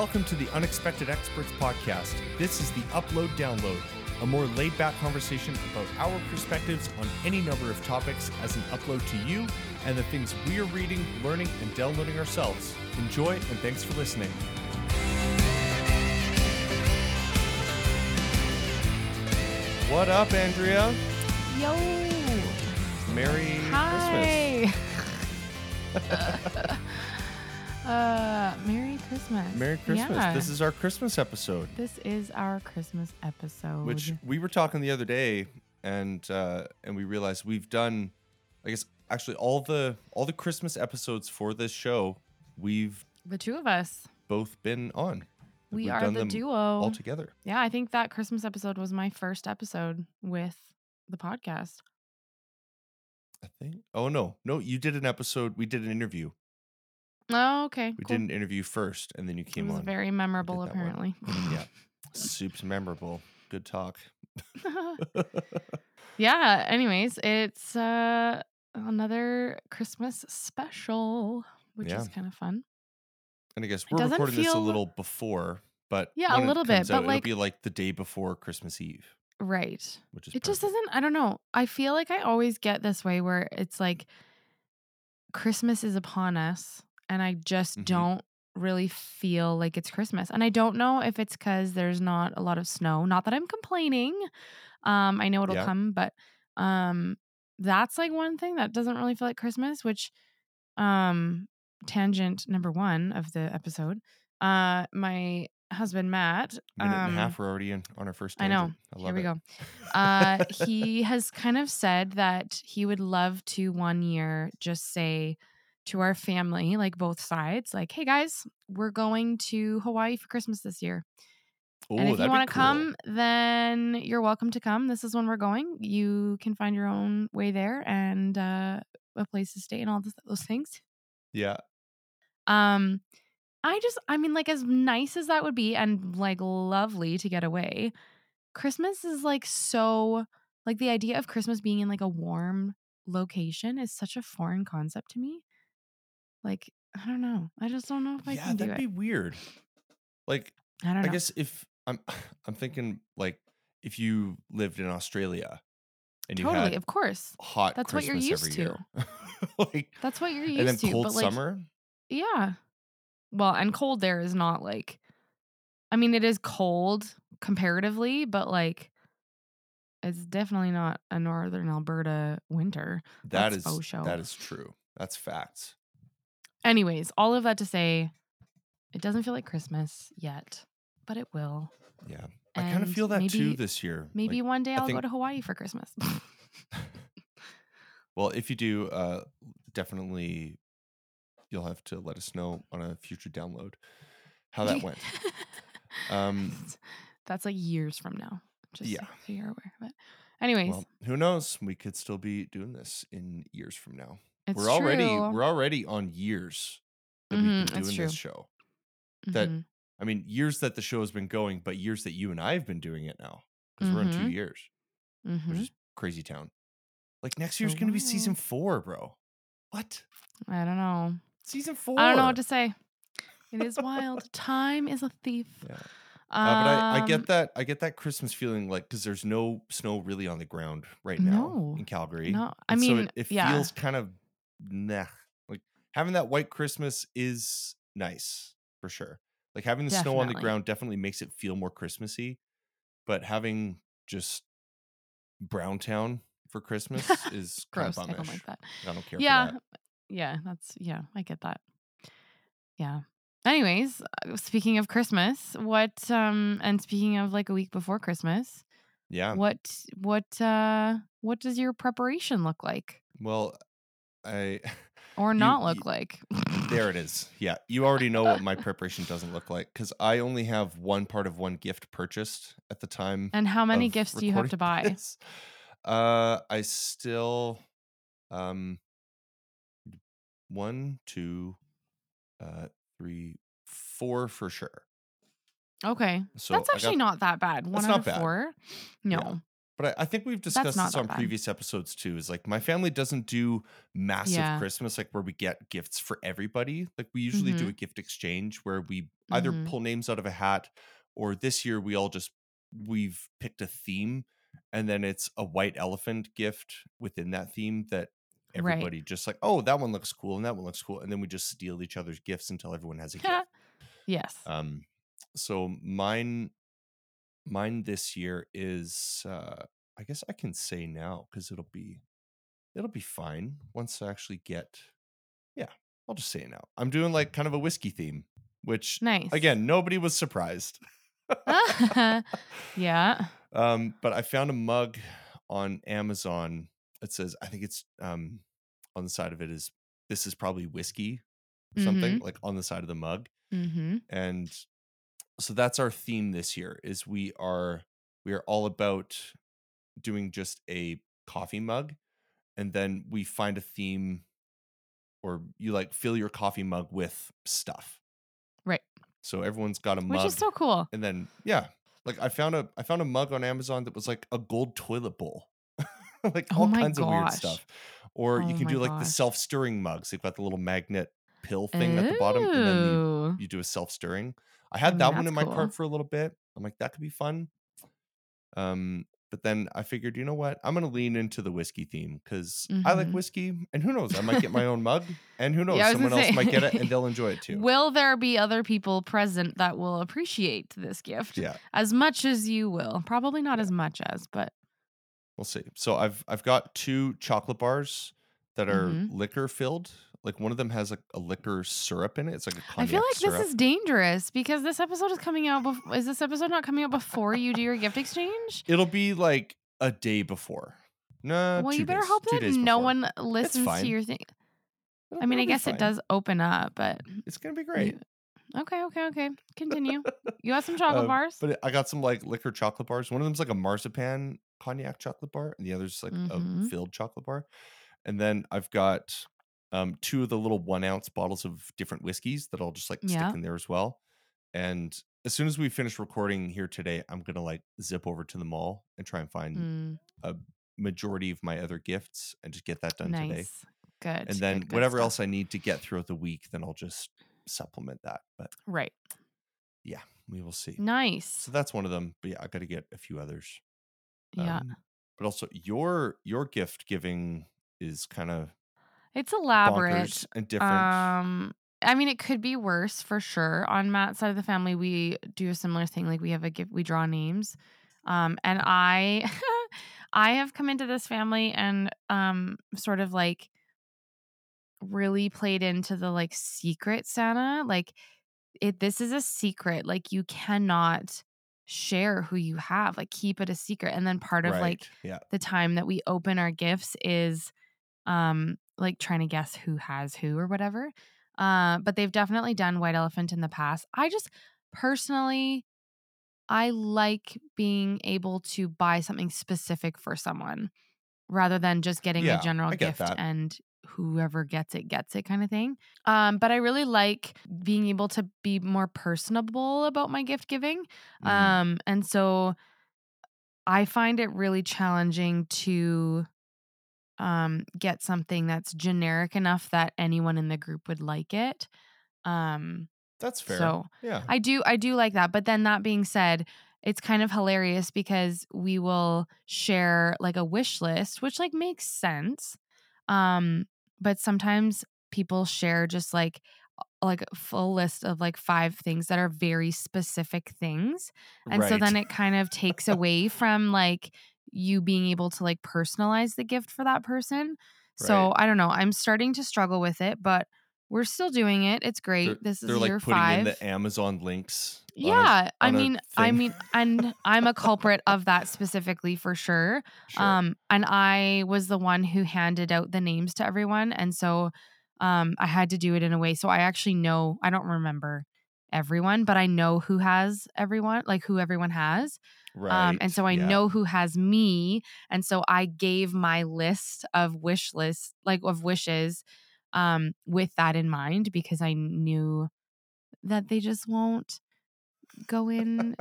Welcome to the Unexpected Experts podcast. This is the Upload Download, a more laid back conversation about our perspectives on any number of topics as an upload to you and the things we are reading, learning, and downloading ourselves. Enjoy and thanks for listening. What up, Andrea? Yo. Merry Christmas. Uh, Merry Christmas. Merry Christmas. Yeah. This is our Christmas episode, This is our Christmas episode. which we were talking the other day and uh and we realized we've done I guess actually all the all the Christmas episodes for this show we've the two of us. both been on. We We've are done the duo. all together. yeah, I think that Christmas episode was my first episode with the podcast. I think. Oh no. No, you did an episode, we did an interview. Oh, okay. We cool. did an interview first and then you It came was on. very memorable, apparently. yeah. Soup's memorable. Good talk. yeah. Anyways, it's uh another Christmas special, which Yeah. is kind of fun. And I guess we're recording this a little before, but Yeah, a little bit, comes but, like- it'll be like the day before Christmas Eve, Right. which is It just doesn't, I don't know. I feel like I always get this way where it's like Christmas is upon us and I just Mhm. don't really feel like it's Christmas. And I don't know if it's cuz there's not a lot of snow. Not that I'm complaining. Um I know it'll Yeah. come, but um that's like one thing that doesn't really feel like Christmas, which um tangent number 1 of the episode. Uh my husband Matt minute and um, a half. We're already in on our first. I know. I love Here we it. go. Uh, he has kind of said that he would love to one year just say to our family, like both sides, like, "Hey guys, we're going to Hawaii for Christmas this year, and Ooh, if that'd you want to cool. come, then you're welcome to come. This is when we're going. You can find your own way there and uh, a place to stay and all this, those things." yeah, Um, I just, I mean, like, as nice as that would be and like lovely to get away, Christmas is like so, like, the idea of Christmas being in like a warm location is such a foreign concept to me. Like, I don't know. I just don't know if I yeah, can do that'd it. be weird. Like, I don't I guess if I'm, I'm thinking like if you lived in Australia and you totally, of course. hot That's what you're used to. like, That's what you're used and then to. cold but like, summer. yeah. Well, and cold there is not like, I mean, it is cold comparatively, but like, it's definitely not a northern Alberta winter. That that's is show. that is true. That's facts. Anyways, all of that to say, it doesn't feel like Christmas yet, but it will. Yeah, I kind of feel that too this year. Maybe Like, one day I'll go to Hawaii for Christmas. well, if you do, uh, definitely you'll have to let us know on a future download how that went. Um, That's like years from now. Just Yeah. so you're aware. But, anyways, Well, who knows? We could still be doing this in years from now. It's we're already true. we're already on years that Mhm, we've been doing this show. that- Mhm, I mean, years that the show has been going, but years that you and I have been doing it now because we're in two years, which is crazy town. Like next So year's gonna be season four, bro. What I don't know. season four? I don't know what to say. It is wild. Time is a thief. Yeah. Uh, but I, I Um, get that. I get that Christmas feeling, like because there's no snow really on the ground right now No. in Calgary. No, I And so mean, it, it yeah. feels kind of nah. Like having that white Christmas is nice for sure. Like having the snow on the ground definitely makes it feel more Christmassy. But having just Brown Town for Christmas is kind of Gross. I don't like that. I don't care yeah that. yeah that's yeah i get that yeah anyways uh, speaking of christmas what um and speaking of like a week before christmas Yeah. what what uh what does your preparation look like Well, I or not you- look like there it is. Yeah, you already know what my preparation doesn't look like because I only have one part of one gift purchased at the time. and how many gifts do you have to buy this. Uh, I still, um, one, two, uh, three, four for sure. okay So that's actually got- not that bad one That's out not of bad. four no But I, I think we've discussed this on previous episodes too. Is like my family doesn't do massive Yeah. Christmas like where we get gifts for everybody. Like we usually do Mhm. a gift exchange where we either Mhm. pull names out of a hat or this year we all just we've picked a theme and then it's a white elephant gift within that theme that Right. everybody just like, oh, that one looks cool and that one looks cool. And then we just steal each other's gifts until everyone has a gift. yes. Um, so mine, mine this year is, uh, I guess I can say now because it'll be, it'll be fine once I actually get. Yeah, I'll just say it now. I'm doing like kind of a whiskey theme, which nice. again nobody was surprised. yeah. um, but I found a mug on Amazon. It says I think it's um on the side of it is this is probably whiskey or something like on the side of the mug Mm-hmm. and so that's our theme this year is we are we are all about doing just a coffee mug and then we find a theme or you like fill your coffee mug with stuff Right. so everyone's got a mug Which is so cool. and then yeah like i found a i found a mug on amazon that was like a gold toilet bowl like Oh all kinds of weird stuff or you Oh can do like the self-stirring mugs they've got the little magnet pill thing at the bottom and then you you do a self-stirring. I had mean, that one in my cool. cart for a little bit. I'm like, that could be fun. Um, but then I figured, you know what? I'm gonna lean into the whiskey theme because I like Mhm. whiskey, and who knows, I might get my own mug, and who knows, Yeah, someone else might get it and they'll enjoy it too. Will there be other people present that will appreciate this gift yeah, as much as you will? Probably not as much as, but we'll see. So I've I've got two chocolate bars that are Mhm. liquor filled. Like one of them has a, a liquor syrup in it. It's like a I cognac syrup. I feel like syrup. this is dangerous because this episode is coming out. Bef- is this episode not coming out before you do your gift exchange? It'll be like a day before. No, well, you better days- hope that no before. one listens to your thing. It'll- I mean, I guess it does open up, but It's gonna be great. okay, okay, okay. Continue. You got some chocolate Um, bars? But I got some like liquor chocolate bars. One of them's like a marzipan cognac chocolate bar, and the other's like Mhm. a filled chocolate bar. And then I've got um two of the little one ounce bottles of different whiskeys that I'll just like Yeah. stick in there as well. And as soon as we finish recording here today, I'm gonna like zip over to the mall and try and find Mm, a majority of my other gifts and just get that done nice. today. Good. And then good, good whatever stuff. else I need to get throughout the week, then I'll just supplement that. But Right. yeah, we will see. Nice. So that's one of them. But yeah, I got to get a few others. yeah. Um, but also your your gift giving is kind of It's elaborate. and different. Um, I mean, it could be worse for sure. On Matt's side of the family, we do a similar thing. Like we have a gift, we draw names. Um, and I, I have come into this family and um, sort of like really played into the like secret Santa. Like it, this is a secret. Like you cannot share who you have. Like keep it a secret. And then part of right. like yeah. the time that we open our gifts is um like trying to guess who has who or whatever. Uh, but they've definitely done white elephant in the past. I just personally I like being able to buy something specific for someone rather than just getting Yeah, a general get gift that. and whoever gets it gets it kind of thing. Um, but I really like being able to be more personable about my gift giving. Mhm. Um, and so I find it really challenging to um get something that's generic enough that anyone in the group would like it. Um that's fair. so yeah. I do I do like that. But then that being said, it's kind of hilarious because we will share like a wish list, which like makes sense. Um, but sometimes people share just like like a full list of like five things that are very specific things. And so then it kind of takes away from like you being able to like personalize the gift for that person. So Right. I don't know. I'm starting to struggle with it, but we're still doing it. It's great. they're, this is they're like year putting five. in the Amazon links. yeah, I mean, I mean, and I'm a culprit of that specifically for sure. Sure. Um, and I was the one who handed out the names to everyone, and so um, I had to do it in a way. So I actually know. I don't remember everyone, but I know who has everyone, like who everyone has. right. Um, and so I yeah. know who has me. And so I gave my list of wish list, like of wishes, um, with that in mind because I knew that they just won't go in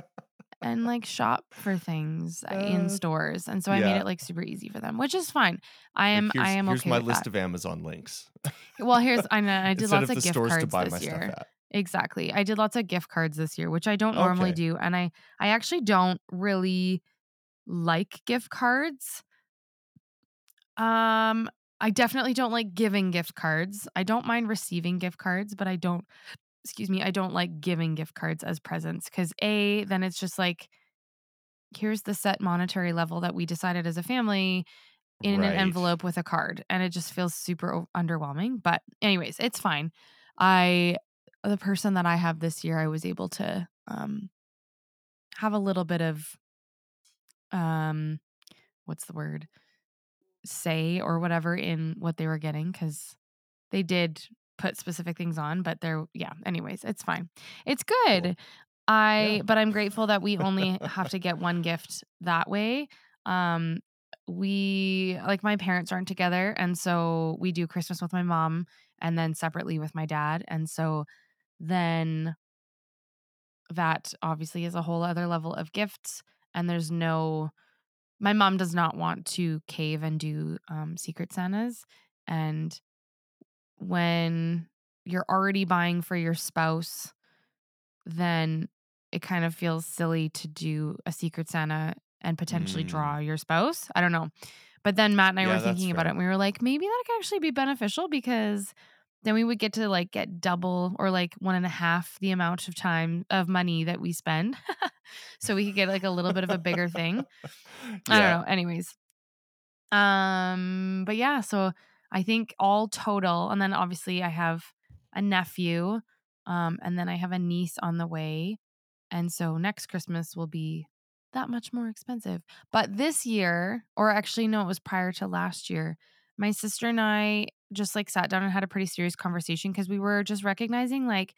and like shop for things uh, in Uh, stores. And so I made it like super easy for them, which is fine. I am here's, I am here's okay my with list that. of Amazon links well, here's I know I did instead lots of of gift cards my this year. Exactly. I did lots of gift cards this year, which I don't normally Okay. do. And I I actually don't really like gift cards. Um I definitely don't like giving gift cards. I don't mind receiving gift cards, but I don't excuse me, I don't like giving gift cards as presents cuz A then it's just like here's the set monetary level that we decided as a family in an envelope with a card and it just feels super o- underwhelming but anyways it's fine i the person that i have this year i was able to um have a little bit of um what's the word say or whatever in what they were getting cuz they did put specific things on but they're yeah anyways it's fine it's good Cool. I Yeah. but I'm grateful that we only have to get one gift that way. Um we like my parents aren't together and so we do Christmas with my mom and then separately with my dad and so then that obviously is a whole other level of gifts and there's no my mom does not want to cave and do um secret santas and when you're already buying for your spouse then it kind of feels silly to do a secret Santa and potentially Mm. draw your spouse. I don't know. But then Matt and I Yeah, were thinking about it and we were like, maybe that could actually be beneficial because then we would get to like get double or like one and a half the amount of time of money that we spend. so we could get like a little bit of a bigger thing. I don't know. Anyways. Um, but yeah, so I think all total, and then obviously I have a nephew, um, and then I have a niece on the way. And so next Christmas will be that much more expensive. But this year, or actually, no, it was prior to last year, my sister and I just like sat down and had a pretty serious conversation because we were just recognizing like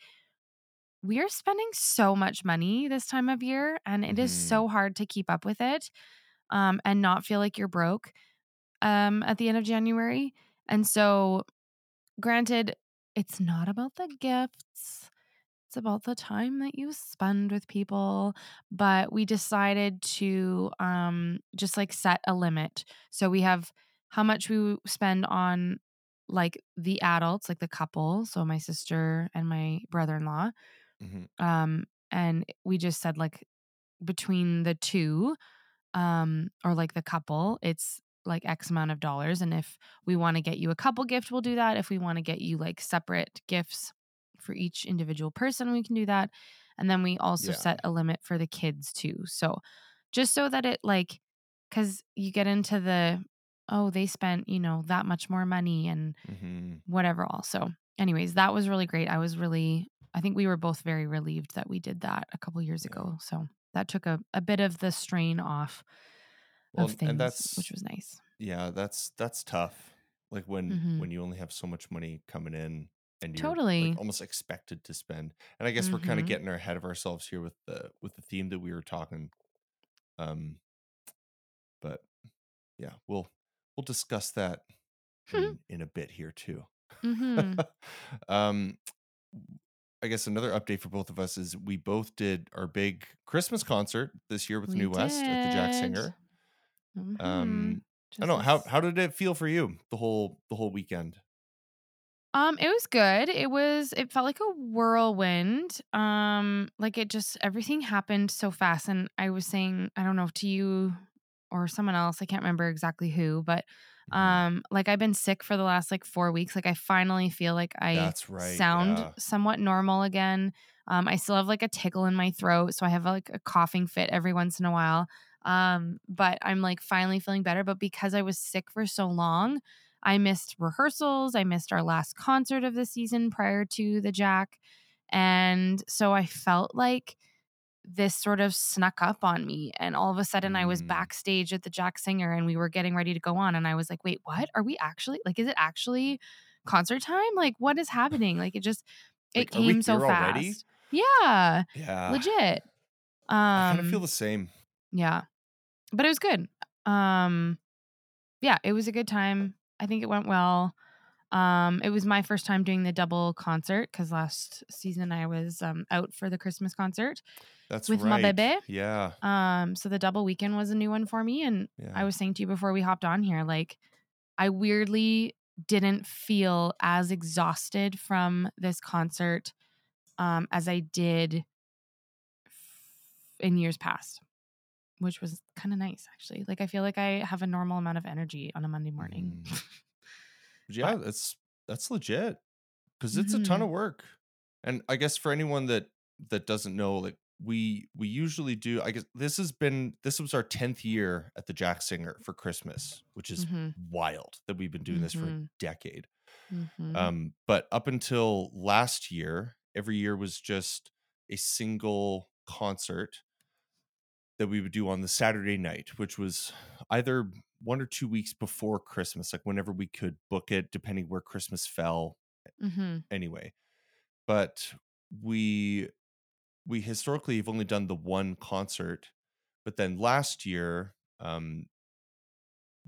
we are spending so much money this time of year and it is Mhm. so hard to keep up with it um, and not feel like you're broke um, at the end of January. And so, granted, it's not about the gifts. It's about the time that you spend with people. But we decided to um, just like set a limit. So we have how much we spend on like the adults, like the couple. So my sister and my brother in law. Mhm. Um, and we just said like between the two, um, or like the couple, it's like X amount of dollars. And if we want to get you a couple gift, we'll do that. If we want to get you like separate gifts for each individual person, we can do that. And then we also Yeah. set a limit for the kids too. So just so that it like, because you get into the, oh, they spent, you know, that much more money and Mhm. whatever also. Anyways, that was really great. I was really, I think we were both very relieved that we did that a couple years Yeah. ago. So that took a, a bit of the strain off Well, of and things, that's which was nice. yeah, that's that's tough. Like when Mhm. when you only have so much money coming in and you're Totally. like almost expected to spend. And I guess we're kind of getting ahead of ourselves here with the with the theme that we were talking. Um, but yeah, we'll we'll discuss that in in a bit here too. hmm um, I guess another update for both of us is we both did our big Christmas concert this year with We New West at the Jack did. Singer. Mhm. Um, I don't know how how did it feel for you the whole the whole weekend? Um, it was good. It was it felt like a whirlwind. Um, like it just everything happened so fast. And I was saying, I don't know to you or someone else, I can't remember exactly who, but Mhm. um, like I've been sick for the last like four weeks. Like I finally feel like I That's right. sound yeah. somewhat normal again. Um, I still have like a tickle in my throat, so I have like a coughing fit every once in a while. Um, but I'm like finally feeling better. But because I was sick for so long, I missed rehearsals. I missed our last concert of the season prior to the Jack. And so I felt like this sort of snuck up on me. And all of a sudden I was Mm. backstage at the Jack Singer and we were getting ready to go on. And I was like, wait, what? Are we actually like, is it actually concert time? Like, what is happening? Like, it just, it Like, we came so fast. already? Yeah, Yeah. legit. Um, I kind of feel the same. yeah. But it was good. Um yeah, it was a good time. I think it went well. Um, it was my first time doing the double concert because last season I was um, out for the Christmas concert. That's with my right. bebe. Yeah. Um, so the double weekend was a new one for me. And Yeah. I was saying to you before we hopped on here, like I weirdly didn't feel as exhausted from this concert um, as I did in years past, which was kind of nice actually. Like I feel like I have a normal amount of energy on a Monday morning. Mm. yeah, that's that's legit because it's a ton of Mm-hmm. work. And I guess for anyone that that doesn't know, like we we usually do. I guess this has been this was our tenth year at the Jack Singer for Christmas, which is Mhm. wild that we've been doing this for a Mhm. decade. Mhm. Um, but up until last year, every year was just a single concert that we would do on the Saturday night, which was either one or two weeks before Christmas, like whenever we could book it, depending where Christmas fell. Mhm. Anyway, but we we historically have only done the one concert, but then last year um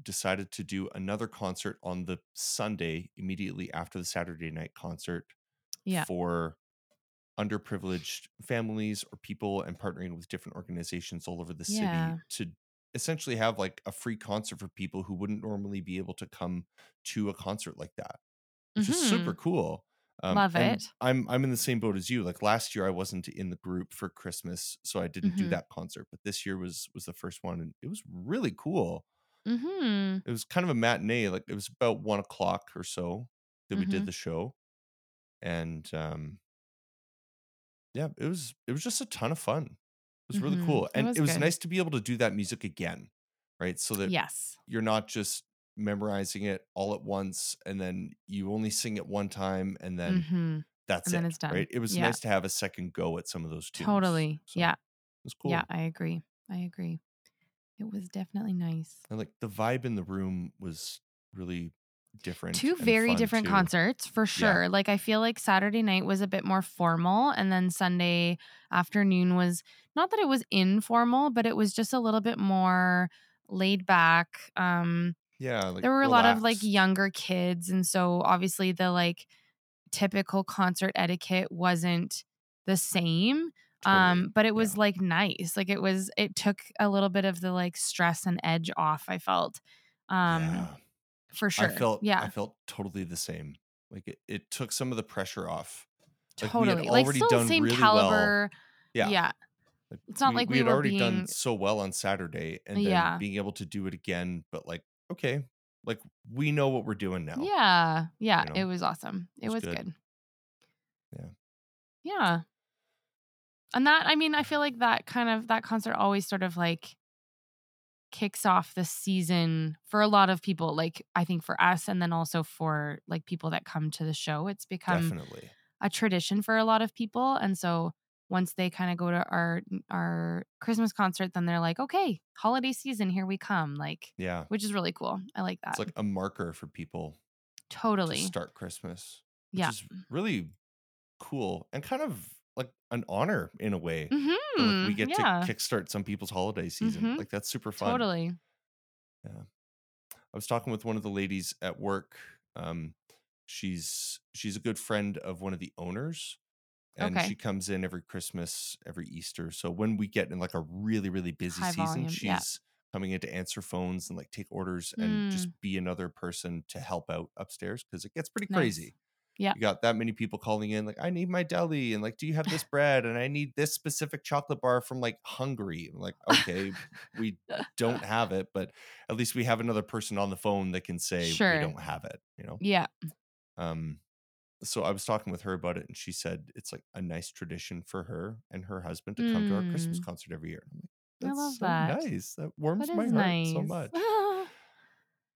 decided to do another concert on the Sunday immediately after the Saturday night concert Yeah. for underprivileged families or people and partnering with different organizations all over the Yeah. city to essentially have like a free concert for people who wouldn't normally be able to come to a concert like that which is super Mhm. cool um, Love and it. i'm i'm in the same boat as you like last year i wasn't in the group for christmas so i didn't do Mhm. that concert but this year was was the first one and it was really cool Mhm. it was kind of a matinee like it was about one o'clock or so that we did Mhm. the show and um yeah it was it was just a ton of fun was really Mhm. cool It and was it was nice to be able to do that music again right so that Yes. you're not just memorizing it all at once and then you only sing it one time and then hmm that's And it then it's done. right it was Yeah. nice to have a second go at some of those tunes Totally. so Yeah. it was cool Yeah. I agree. I agree. It was definitely nice. and like the vibe in the room was really different Two very different too. concerts for Yeah. sure. Like I feel like Saturday night was a bit more formal and then Sunday afternoon was not that it was informal, but it was just a little bit more laid back. Um yeah like there were a lot of like younger kids and so obviously the like typical concert etiquette wasn't the same Totally. um but it Yeah. was like nice like it was it took a little bit of the like stress and edge off i felt um yeah for sure I felt yeah I felt totally the same. Like it, it took some of the pressure off. Like we had totally like already still done same really well. caliber Yeah. yeah Like, It's not like we had were already being- done so well on Saturday and then Yeah. being able to do it again, but like, okay, like we know what we're doing now. yeah yeah you know, it was awesome it it's was good. good. Yeah. yeah and that i mean i feel like that kind of that concert always sort of like kicks off the season for a lot of people like i think for us and then also for like people that come to the show it's become Definitely. a tradition for a lot of people and so once they kind of go to our our christmas concert then they're like okay holiday season here we come like Yeah. which is really cool i like that It's like a marker for people totally to start Christmas. Which yeah is really cool and kind of like an honor in a way. hmm like we get yeah to kickstart some people's holiday season. Mhm. Like that's super fun. totally Yeah. I was talking with one of the ladies at work. Um, she's she's a good friend of one of the owners, and Okay. she comes in every Christmas, every Easter. So when we get in like a really really busy High season, volume, she's yeah. coming in to answer phones and like take orders and just Mm. be another person to help out upstairs because it gets pretty Nice. crazy. Yeah. You got that many people calling in, like, I need my deli, and like, do you have this bread? And I need this specific chocolate bar from like Hungary. I'm like, okay, we don't have it, but at least we have another person on the phone that can say Sure. we don't have it, you know? yeah Um, so I was talking with her about it, and she said it's like a nice tradition for her and her husband to come to our Christmas Mm. concert every year. I'm like, I That's love so that. nice. That warms that my heart nice so much.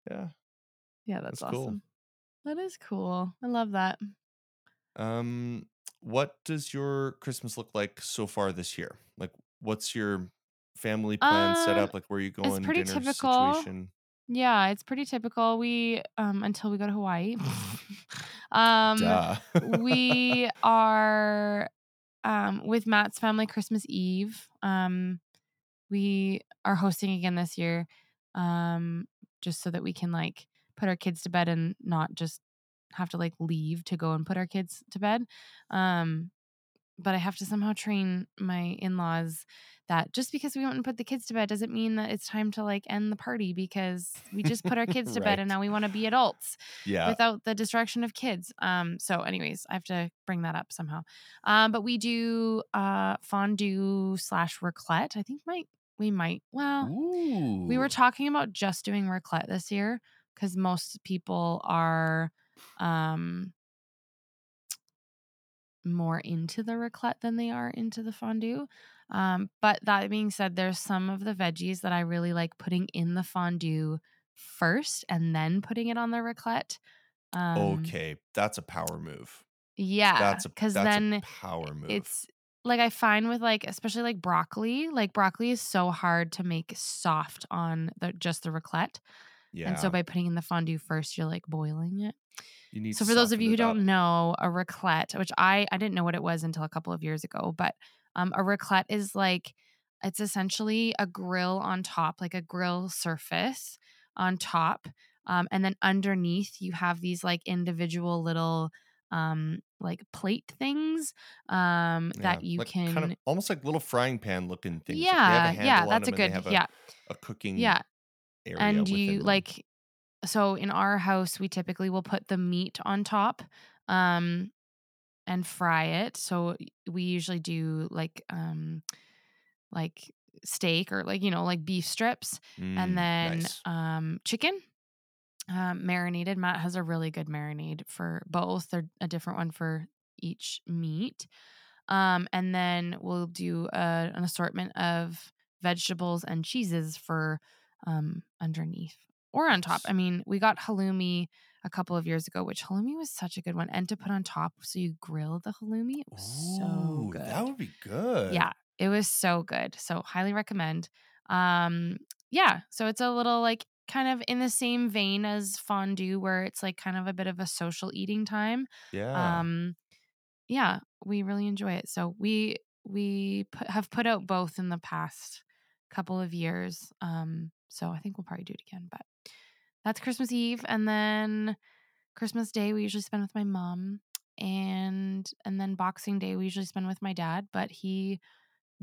Yeah. yeah that's, That's cool. That is cool i love that Um, what does your Christmas look like so far this year? Like, what's your family plan set Um, up? Like, where are you going? It's pretty dinner typical. situation. yeah it's pretty typical we um until we go to hawaii um we are um with Matt's family Christmas Eve. Um we are hosting again this year. Um just so that we can like put our kids to bed and not just have to like leave to go and put our kids to bed. Um, but I have to somehow train my in laws that just because we went and put the kids to bed doesn't mean that it's time to like end the party because we just put our kids to bed and now we want to be adults Yeah. without the distraction of kids. Um, so anyways, I have to bring that up somehow. Um, but we do uh fondue slash raclette. I think might we might well Ooh. we were talking about just doing raclette this year because most people are um more into the raclette than they are into the fondue. Um, but that being said, there's some of the veggies that I really like putting in the fondue first and then putting it on the raclette. Um, okay. That's a power move. Yeah, That's a because that's then a power move. it's like I find with like especially like broccoli, like broccoli is so hard to make soft on the just the raclette. Yeah. And so by putting in the fondue first, you're like boiling it. you need So for those of you who don't know, a raclette, which I I didn't know what it was until a couple of years ago, but um, a raclette is like it's essentially a grill on top, like a grill surface on top, um, and then underneath you have these like individual little um like plate things um that you like can kind of almost like little frying pan looking things. Like yeah a yeah that's a good a, yeah a cooking yeah area and you like so in our house we typically will put the meat on top um and fry it. So we usually do like um like steak or like you know like beef strips Mm, and then nice. um chicken um marinated. Matt has a really good marinade for both. They're a different one for each meat. Um and then we'll do a, an assortment of vegetables and cheeses for um underneath or on top i mean we got halloumi a couple of years ago which halloumi was such a good one and to put on top so you grill the halloumi it was so good That would be good. yeah, it was so good. So highly recommend. Um yeah, so it's a little like kind of in the same vein as fondue where it's like kind of a bit of a social eating time. Yeah. Um yeah, we really enjoy it. So we we put, have put out both in the past couple of years. Um so I think we'll probably do it again, but that's Christmas Eve and then Christmas Day we usually spend with my mom and and then Boxing Day we usually spend with my dad, but he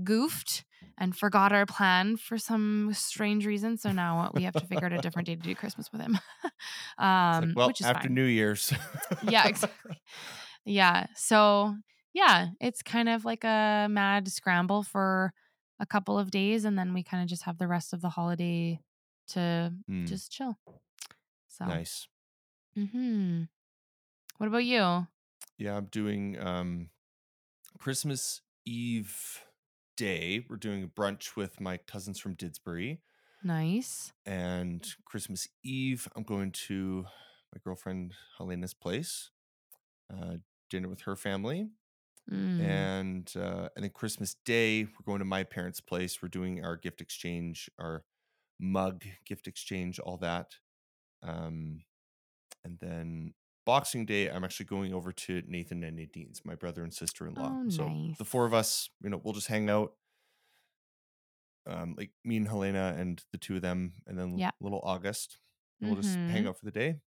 goofed and forgot our plan for some strange reason. So now we have to figure out a different day to do Christmas with him. Um, like, well, which is after fine. New Year's. yeah, exactly. Yeah. So yeah, it's kind of like a mad scramble for a couple of days, and then we kind of just have the rest of the holiday to Mm, just chill. So, nice. Mm-hmm. what about you? Yeah, I'm doing um Christmas Eve day. We're doing a brunch with my cousins from Didsbury. Nice. And Christmas Eve, I'm going to my girlfriend Helena's place, uh, dinner with her family. Mm, And uh, and then Christmas Day, we're going to my parents' place. We're doing our gift exchange, our mug gift exchange, all that. Um, and then Boxing Day, I'm actually going over to Nathan and Nadine's, my brother and sister in law. Oh, so nice. the four of us, you know, we'll just hang out. Um, like me and Helena and the two of them, and then Yeah. little August. And we'll just hang out for the day.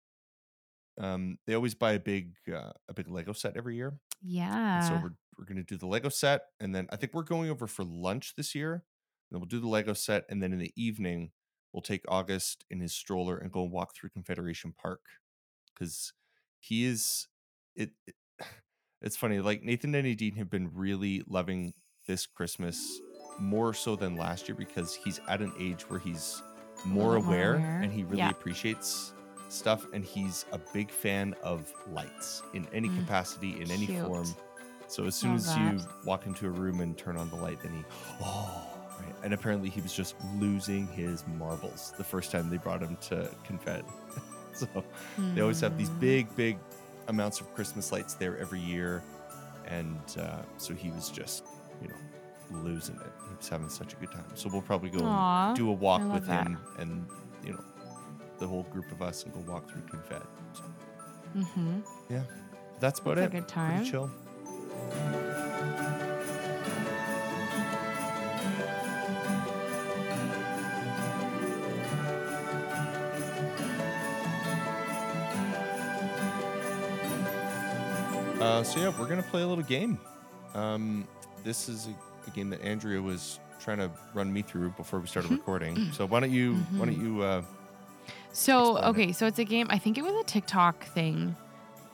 Um, they always buy a big uh, a big Lego set every year. And Yeah. so we're we're gonna do the Lego set, and then I think we're going over for lunch this year. And then we'll do the Lego set, and then in the evening we'll take August in his stroller and go walk through Confederation Park because he is it, it- It's funny, like Nathan and Nadine have been really loving this Christmas more so than last year because he's at an age where he's more aware, aware. and he really Yeah. appreciates stuff and he's a big fan of lights in any Mm, capacity in any cute. form. So as soon Love as you walk into a room and turn on the light then he oh right. And apparently he was just losing his marbles the first time they brought him to confed. So they always have these Mm. big big amounts of christmas lights there every year. And uh, so he was just you know losing it. He was having such a good time. So we'll probably go Aw, and do a walk with that. him and you know the whole group of us and go walk through confed so Mhm. Yeah, that's about That's a it good time. pretty chill Uh, so yeah, we're gonna play a little game. Um, this is a, a game that Andrea was trying to run me through before we started recording. So why don't you why don't you uh, So Explain it. okay, so it's a game. I think it was a TikTok thing,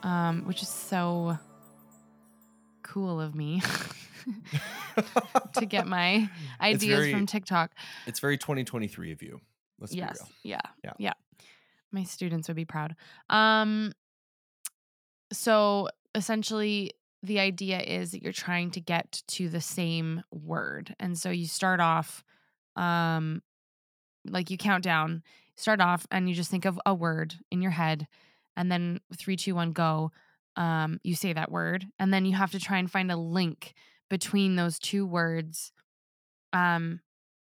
um, which is so cool of me to get my ideas very- from TikTok. It's very 2023 of you. Let's yes, be yeah, Yeah. yeah. My students would be proud. Um, so essentially, the idea is that you're trying to get to the same word, and so you start off, um, like you count down, start off, and you just think of a word in your head, and then three, two, one, go. Um, you say that word, and then you have to try and find a link between those two words. Um,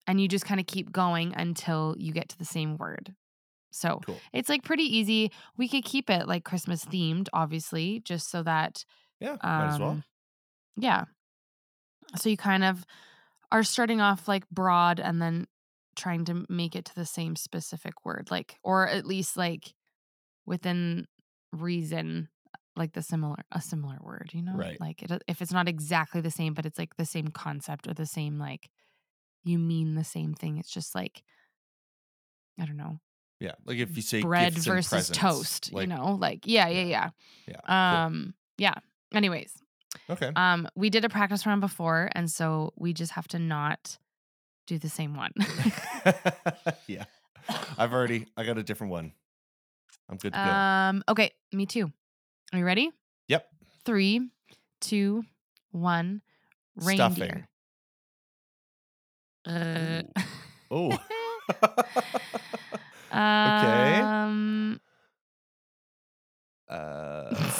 and you just kind of keep going until you get to the same word. So. Cool. it's like pretty easy. We could keep it like Christmas themed, obviously, just so that Yeah, might as well. um, yeah. So you kind of are starting off like broad and then trying to make it to the same specific word, like, or at least like within reason, like the similar, a similar word, you know? Right. Like it, if it's not exactly the same, but it's like the same concept or the same, like, you mean the same thing. It's just like, I don't know, Yeah, like if you say bread versus presents, toast, like, you know? Like, yeah, yeah, yeah, yeah. yeah. Um, yeah. Anyways. Okay. um, we did a practice round before, and so we just have to not do the same one. yeah, I've already I got a different one. I'm good to go. um, okay, me too. Are you ready? yep. Three, two, one. Reindeer. Stuffing. Uh, Oh. Um, uh,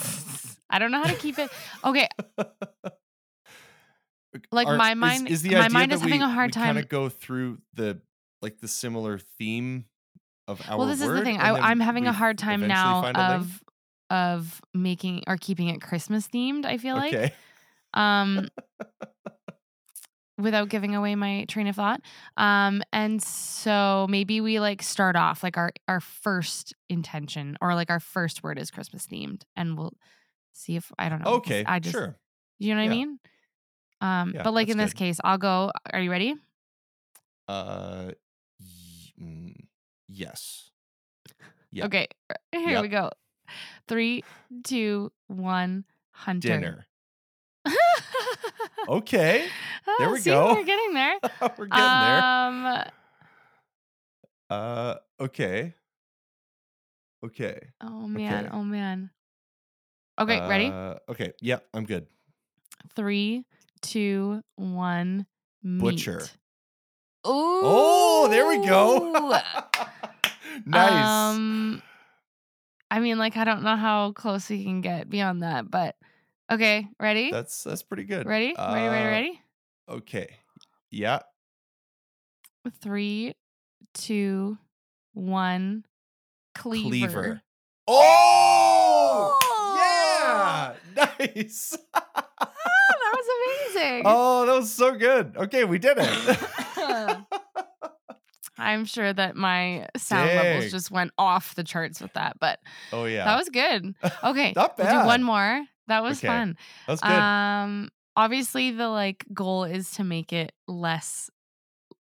I don't know how to keep it. Okay, Like, Are- my mind- is, the my mind is having we- a hard we Kind time- of go through the like the similar theme of our. well, this is the thing. I, i'm having a hard time now of of making or keeping it Christmas themed. I feel like. um without giving away my train of thought um and so maybe we like start off like our our first intention or like our first word is christmas themed and we'll see if i don't know Okay. i just sure. you know what Yeah. i mean um Yeah, but like in this good. case i'll go are you ready Uh, y- mm, yes. Yeah. okay here Yep. we go three two one hunter Dinner. Okay. There we See, go. we're getting there We're getting there. um Uh, okay. Okay. Oh man, Okay. oh man. Okay, ready? Uh, okay. Yep. I'm good. Three, two, one. Meat. Butcher. Ooh. Oh, there we go. nice. Um, I mean, like, I don't know how close we can get beyond that, but okay, ready? that's that's pretty good. ready? ready? Ready? Uh, Ready? Okay. Yeah. Three, two, one. Cleaver. Cleaver. Oh! Yeah. Nice. amazing. oh, that was so good. Okay, we did it. I'm sure that my sound levels just went off the charts with that, but oh yeah. that was good. Okay, Not we'll do one more. That was Okay, fun. That was good. Um, obviously the like goal is to make it less,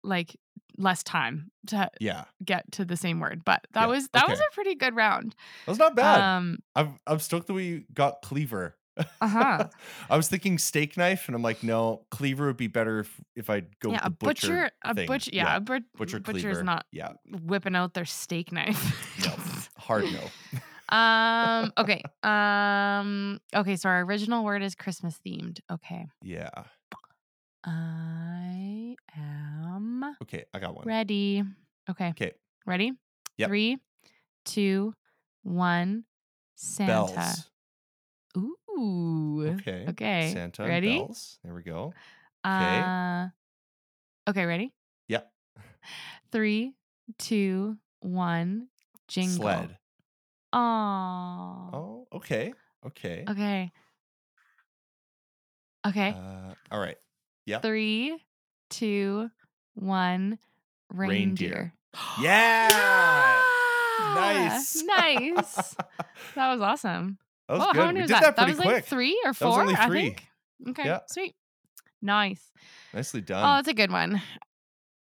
like less time to yeah. get to the same word. But that Yeah, was that was a pretty good round. That was not bad. Um, I'm I'm stoked that we got cleaver. Uh-huh. I was thinking steak knife, and I'm like, no, cleaver would be better if, if I go yeah, with a the butcher. butcher, a thing. butcher, yeah, a but- butcher butcher's not Yeah, whipping out their steak knife. no, hard no. um. Okay. Um. Okay. So our original word is Christmas themed. Okay. Yeah. I am Okay, I got one. ready. Okay. Okay, Ready? Yep. Three, two, one. Santa. bells. Ooh. Okay. Okay. Santa Ready? bells. There we go. Uh, okay. Ready? Yep. Three, two, one. Jingle. Sled. Aw. Oh, okay. Okay. Okay. Okay. Uh, all right. Yeah. Three, two, one. Reindeer. Reindeer. Yeah. Yeah! Nice. Nice. That was awesome. That was oh, good. how many we was did that? that that was quick. like three or was four. only I three. think. Okay, Yeah. sweet, nice. Nicely done. Oh, it's a good one.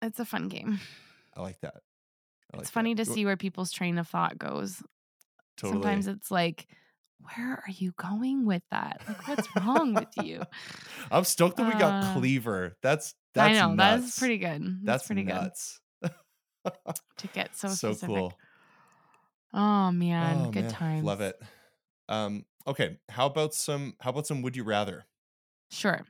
It's a fun game. I like that. I like it's funny that. to see where people's train of thought goes. Totally. Sometimes it's like, where are you going with that? Like, what's wrong with you? I'm stoked that we got Uh, Cleaver. That's that's I know nuts. that's pretty good. That's, That's pretty nuts. good to get so, So, specific. cool. Oh man, Oh, good man, times. Love it. Um, okay. How about some how about some would you rather? Sure.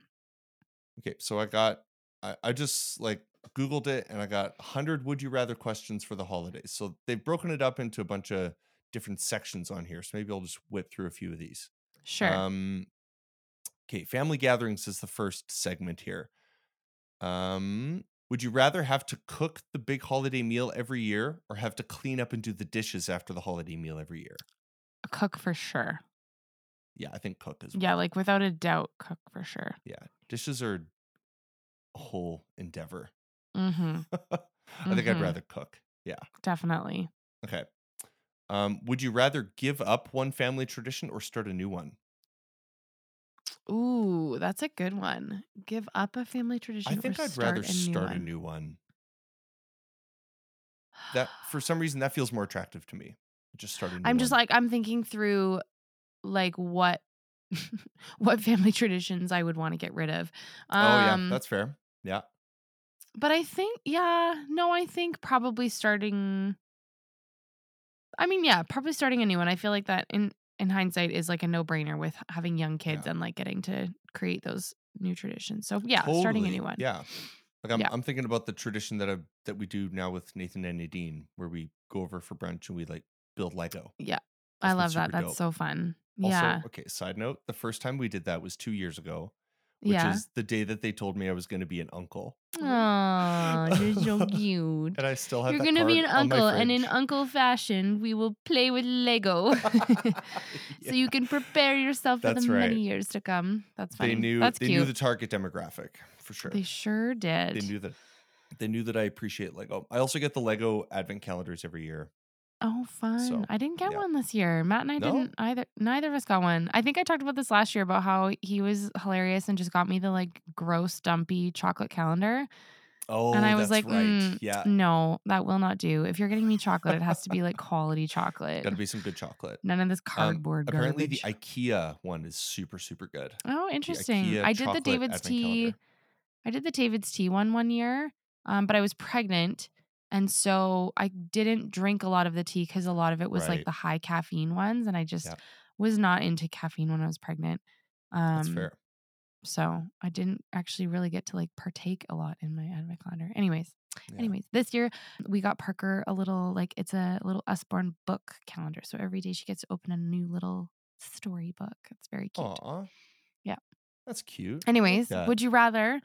Okay, so I got I, I just like Googled it and I got 100 would you rather questions for the holidays. So they've broken it up into a bunch of different sections on here. So maybe I'll just whip through a few of these. Sure. Um okay, family gatherings is the first segment here. Um would you rather have to cook the big holiday meal every year or have to clean up and do the dishes after the holiday meal every year? Cook for sure. Yeah, I think cook is. Yeah, like without a doubt, cook for sure. Yeah, dishes are a whole endeavor. Mm-hmm. I think I'd Mhm. rather cook. Yeah. Definitely. Okay. Um, would you rather give up one family tradition or start a new one? Ooh, that's a good one. Give up a family tradition. I think I'd rather a start a new one. That for some reason that feels more attractive to me. Just start a new I'm just like I'm thinking through like what what family traditions I would want to get rid of. oh yeah, Um, that's fair. Yeah. but I think yeah, no, I think probably starting I mean, yeah, probably starting a new one. I feel like that in in hindsight is like a no-brainer with having young kids Yeah. and like getting to create those new traditions. So, yeah, starting a new one. Yeah. Like I'm Yeah. I'm thinking about the tradition that I that we do now with Nathan and Nadine, where we go over for brunch and we like build Lego. Yeah. I love that. That's dope. so fun. Also, yeah. okay, side note, the first time we did that was two years ago, which Yeah. is the day that they told me I was going to be an uncle. Oh, you're so cute. And I still have You're gonna be an card on my uncle, and in uncle fashion, we will play with Lego, so you can prepare yourself for That's the right. many years to come. That's funny. They knew That's they cute. knew the target demographic for sure. They sure did. They knew that they knew that I appreciate Lego. I also get the Lego advent calendars every year. Oh, fun! So, I didn't get yeah. one this year. Matt and I No? didn't either. Neither of us got one. I think I talked about this last year about how he was hilarious and just got me the like gross, dumpy chocolate calendar. Oh, and I was like, right. "Mm, yeah, no, that will not do. If you're getting me chocolate, it has to be like quality chocolate. got to be some good chocolate. None of this Um, cardboard apparently, garbage. the IKEA one is super super good. Oh, interesting. I did the David's tea. calendar. I did the David's tea one one year, um, but I was pregnant, and so I didn't drink a lot of the tea because a lot of it was Right. like the high caffeine ones, and I just Yeah. was not into caffeine when I was pregnant. Um, That's fair. So I didn't actually really get to like partake a lot in my advent calendar. Anyways, Yeah. anyways, this year we got Parker a little like it's a little Usborne book calendar. So every day she gets to open a new little storybook. It's very cute. Aw. Yeah. That's cute. Anyways, would you rather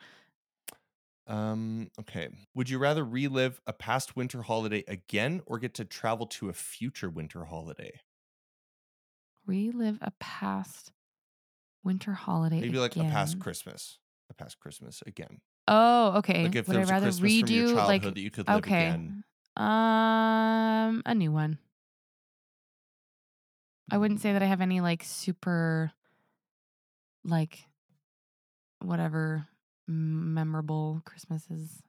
Um, okay. Would you rather relive a past winter holiday again or get to travel to a future winter holiday? relive a past winter holiday? Maybe like a past? Christmas. A past Christmas again. Oh, okay. Like if would there I was a rather Christmas from your redo childhood like that you could live okay, again. um, a new one. I wouldn't say that I have any like super, like, whatever memorable Christmases.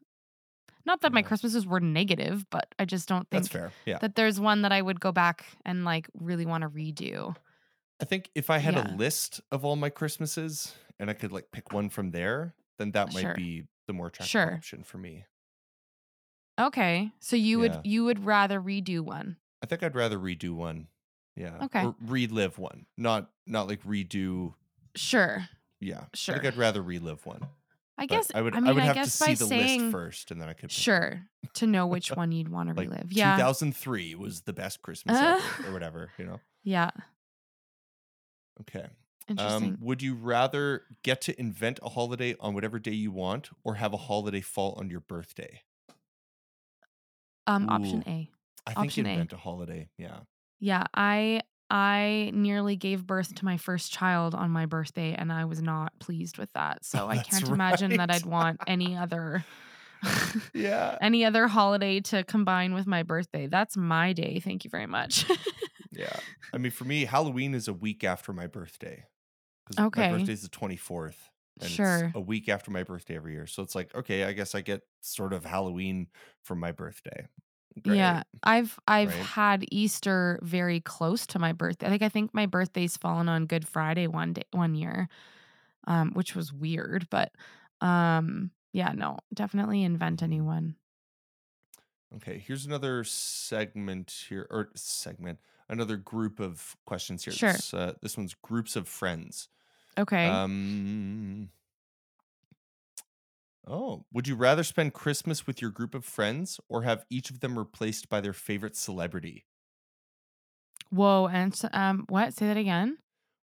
Not that my Christmases were negative, but I just don't think That's fair. Yeah. that there's one that I would go back and like really want to redo. I think if I had Yeah. a list of all my Christmases and I could like pick one from there, then that might Sure. be the more attractive Sure. option for me. Okay, so you would you would rather redo one? I think I'd rather redo one. Yeah. Okay. Or relive one. Not not like redo. Sure. Yeah. Sure. I think I'd rather relive one. I But guess I would I mean I would I have guess to see the saying list first and then I could sure to know which one you'd want to Like relive. Yeah. 2003 was the best Christmas Uh. ever or whatever, you know. Yeah. Okay. Interesting. Um, would you rather get to invent a holiday on whatever day you want or have a holiday fall on your birthday? Um, option. A. I think Option A. invent a holiday. Yeah. Yeah, I I nearly gave birth to my first child on my birthday and I was not pleased with that. So I can't imagine that. I'd want any other Yeah. any other holiday to combine with my birthday. That's my day. Thank you very much. Yeah. I mean, for me, Halloween is a week after my birthday. Because Okay. my is the 24th. And Sure. it's a week after my birthday every year. So it's like, okay, I guess I get sort of Halloween from my birthday. Great. Yeah, I've I've Right. had Easter very close to my birthday. Like I think my birthday's fallen on Good Friday one day one year, um, which was weird. But um, yeah, no, definitely invent a new one. Okay, here's another segment here, or segment, another group of questions here. Sure. This, uh, this one's groups of friends. Okay. Um. Oh, would you rather spend Christmas with your group of friends or have each of them replaced by their favorite celebrity? Whoa, and um, what? Say that again.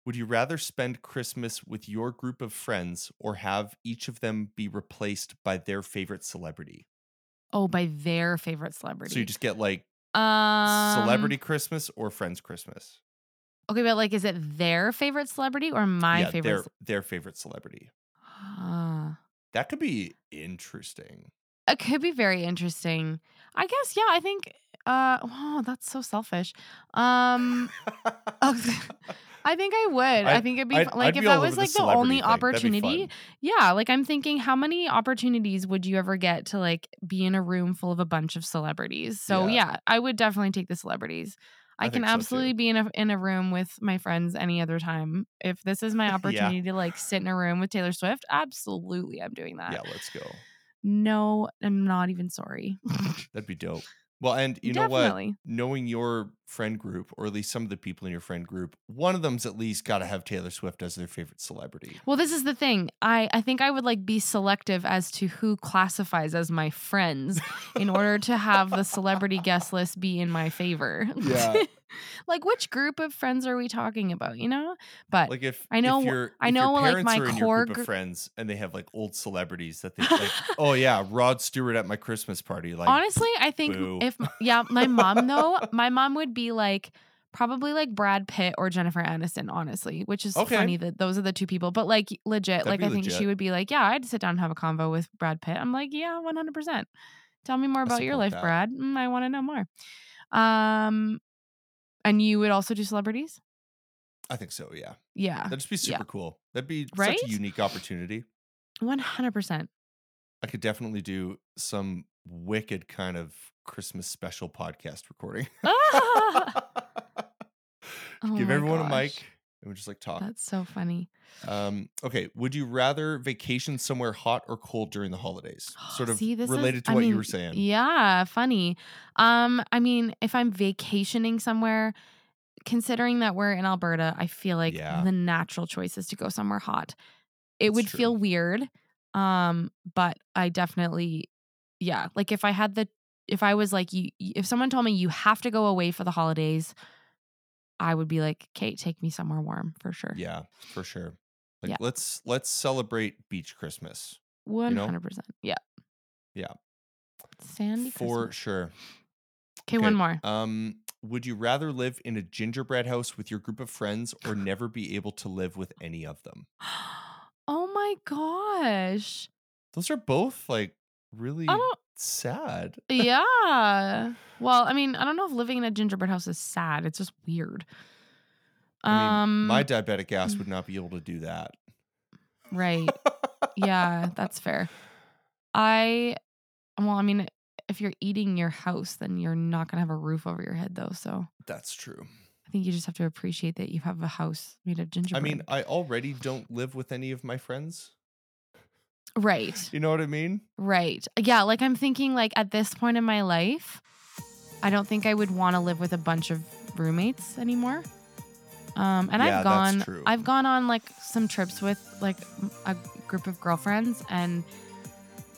Would you rather spend Christmas with your group of friends or have each of them be replaced by their favorite celebrity? Oh, by their favorite celebrity. So you just get like um, celebrity Christmas or friends Christmas. Okay, but like, is it their favorite celebrity or my yeah, favorite? their their favorite celebrity. Ah. That could be interesting. It could be very interesting. I guess, yeah, I think uh oh, that's so selfish. Um oh, I think I would. I, I'd- think it'd be I'd- like I'd if be that was over the like the only thing. Opportunity. Yeah, like I'm thinking how many opportunities would you ever get to like be in a room full of a bunch of celebrities? So Yeah. yeah, I would definitely take the celebrities. I, I can think so, absolutely be in a in a room with my friends any other time. If this is my Yeah. opportunity to like sit in a room with Taylor Swift, absolutely I'm doing that. Yeah, let's go. No, I'm not even sorry. That'd be dope. Well, and you know what? Knowing your friend group, or at least some of the people in your friend group, one of them's at least got to have Taylor Swift as their favorite celebrity. Well, this is the thing. I, I think I would like be selective as to who classifies as my friends in order to have the celebrity guest list be in my favor. Yeah. like which group of friends are we talking about, you know? But Like if I know- if I know, like, my core group gr- of friends and they have like old celebrities that they like. oh yeah, Rod Stewart at my Christmas party. Like honestly, I think boo. if yeah, my mom though, my mom would be like probably like Brad Pitt or Jennifer Aniston, honestly, which is Okay. funny that those are the two people. But like legit, That'd like I think legit. she would be like, yeah, I'd sit down and have a convo with Brad Pitt. I'm like, yeah, 100. percent Tell me more about your life, that. Brad. Mm, I want to know more. Um, and you would also do celebrities? I think so. Yeah, Yeah, that'd just be yeah. super cool. That'd be such a unique opportunity. 100. percent I could definitely do some wicked kind of Christmas special podcast recording. Ah! Oh Give everyone a mic and we just like talk. That's so funny. Um, okay, would you rather vacation somewhere hot or cold during the holidays? Sort of See, this is- related to what you were saying. Yeah, funny. Um, I mean, if I'm vacationing somewhere, considering that we're in Alberta, I feel like Yeah. the natural choice is to go somewhere hot. It It's would true. feel weird. Um, but I definitely, yeah, like if I had the, if I was like, you, if someone told me you have to go away for the holidays, I would be like, Kate, take me somewhere warm for sure. Yeah, for sure. Like Yeah. let's let's celebrate beach Christmas. Hundred percent. Yeah. Yeah. Sandy for Christmas. sure. Okay, one more. Um, would you rather live in a gingerbread house with your group of friends or never be able to live with any of them? oh my gosh. Those are both like really I don't sad. yeah. Well, I mean, I don't know if living in a gingerbread house is sad. It's just weird. I mean, um my diabetic ass would not be able to do that. right. Yeah, that's fair. I well, I mean, if you're eating your house, then you're not gonna have a roof over your head though. So That's true. I think you just have to appreciate that you have a house made of gingerbread. I mean, I already don't live with any of my friends. Right. You know what I mean? Right. Yeah, like I'm thinking like at this point in my life, I don't think I would want to live with a bunch of roommates anymore. Um and Yeah, I've gone. I've gone on like some trips with like a group of girlfriends and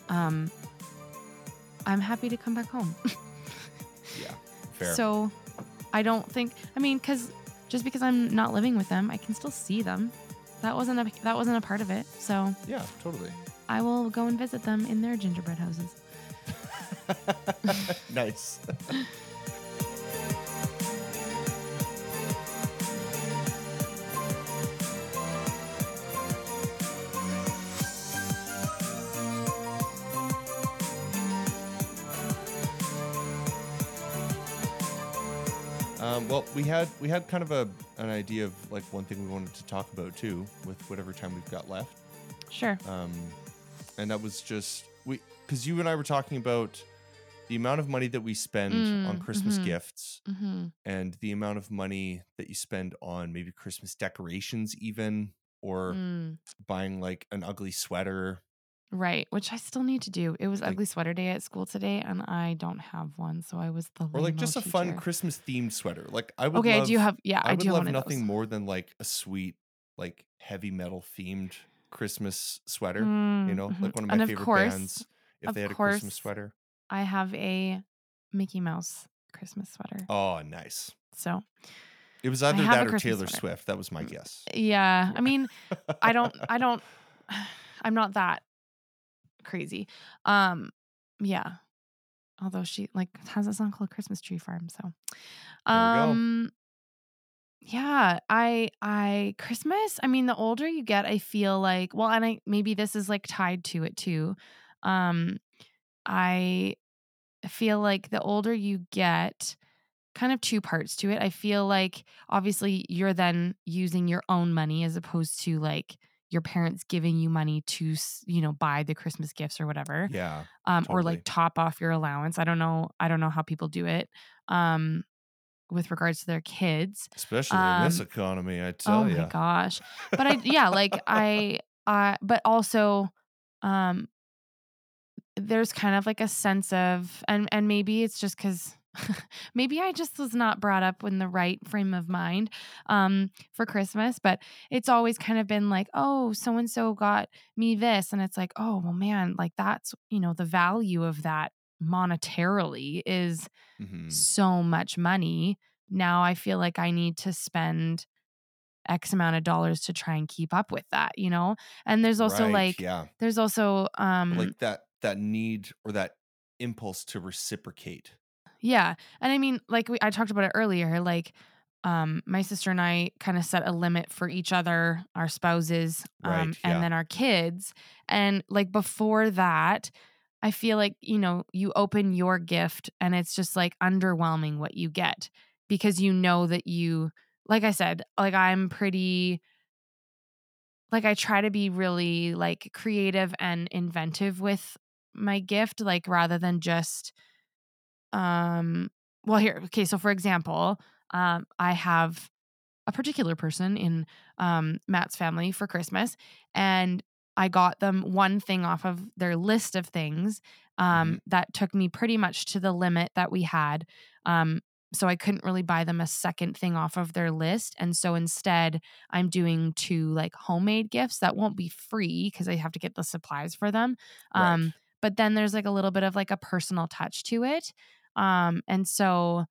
um I'm happy to come back home. Yeah. Fair. so I don't think I mean cuz just because I'm not living with them, I can still see them. That wasn't a that wasn't a part of it. So yeah, totally. I will go and visit them in their gingerbread houses. nice. Um, well, we had we had kind of a an idea of like one thing we wanted to talk about too, with whatever time we've got left. Sure. Um, and that was just we because you and I were talking about the amount of money that we spend on Mm, Christmas mhm. gifts hmm and the amount of money that you spend on maybe Christmas decorations, even or Mm, buying like an ugly sweater. right. Which I still need to do. It was Like- ugly sweater day at school today, and I don't have one, so I was the Or like just a fun. Christmas themed sweater. Like I would Okay, love, I do have. Yeah, I, I, would do love nothing more than like a sweet, like heavy metal themed Christmas sweater. you Mm, know, mhm. like one of my and of favorite course, bands. If of they had a course, Christmas sweater. I have a Mickey Mouse Christmas sweater. Oh, nice. So It was either that or Taylor sweater. Swift. That was my guess. yeah, I mean, I don't, I don't, I'm not that crazy. Um, yeah. Although she like has a song called Christmas Tree Farm, so There we go. um yeah, I I Christmas, I mean the older you get, I feel like well, and I maybe this is like tied to it too. Um I feel like the older you get, kind of two parts to it. I feel like obviously you're then using your own money as opposed to like your parents giving you money to you know buy the christmas gifts or whatever Yeah. um or like top off your allowance i don't know i don't know how people do it um with regards to their kids Especially in this um economy, I tell you. oh you. my gosh but i yeah like i i but also um there's kind of like a sense of and and maybe it's just because maybe i just was not brought up in the right frame of mind um for christmas but it's always kind of been like oh so and so got me this and it's like oh well man like that's you know the value of that monetarily is hmm so much money now i feel like i need to spend x amount of dollars to try and keep up with that you know and there's also right. like yeah. there's also um Like that that need or that impulse to reciprocate. Yeah. And I mean, like we I talked about it earlier, like um my sister and I kind of set a limit for each other, our spouses, um Right. and then our kids. And like before that, I feel like, you know, you open your gift and it's just like underwhelming what you get because you know that you like I said, like I'm pretty like I try to be really like creative and inventive with my gift like rather than just um well here okay so for example um i have a particular person in um matt's family for christmas and i got them one thing off of their list of things um that took me pretty much to the limit that we had um so i couldn't really buy them a second thing off of their list and so instead i'm doing two like homemade gifts that won't be free because i have to get the supplies for them Right. um but then there's like a little bit of like a personal touch to it um and so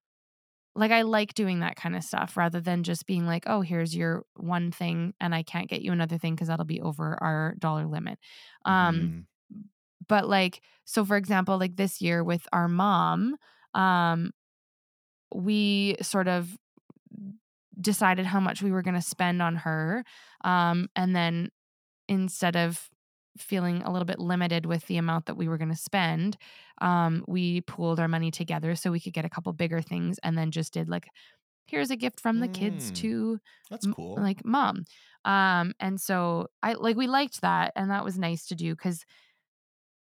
like i like doing that kind of stuff rather than just being like oh here's your one thing and i can't get you another thing because that'll be over our dollar limit um Mhm. but like so for example like this year with our mom um we sort of decided how much we were going to spend on her um and then instead of feeling a little bit limited with the amount that we were going to spend um we pooled our money together so we could get a couple bigger things and then just did like here's a gift from the kids Mm. to That's m- cool. like mom um and so i like we liked that and that was nice to do because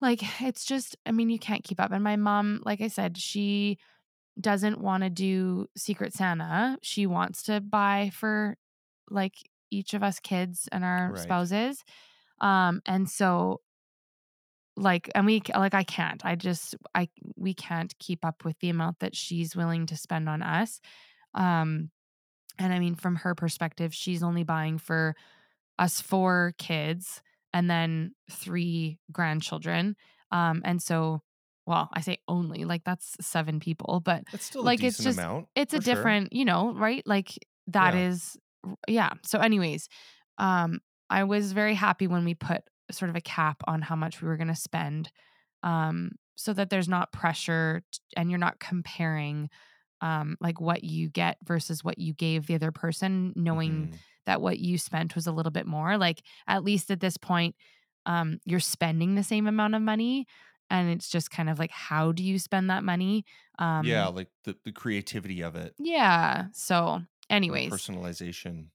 like it's just i mean you can't keep up and my mom like i said she doesn't want to do secret santa she wants to buy for like each of us kids and our Right. spouses um and so like and we like i can't i just i we can't keep up with the amount that she's willing to spend on us um and i mean from her perspective she's only buying for us four kids and then three grandchildren um and so well i say only like that's seven people but That's still like, a it's just- amount. it's a for sure. different you know right like that Yeah. is yeah so anyways um i was very happy when we put sort of a cap on how much we were going to spend um so that there's not pressure t- and you're not comparing um like what you get versus what you gave the other person knowing Mhm. that what you spent was a little bit more like at least at this point um you're spending the same amount of money and it's just kind of like how do you spend that money? Um yeah, like the, the creativity of it, yeah. So, anyways, personalization.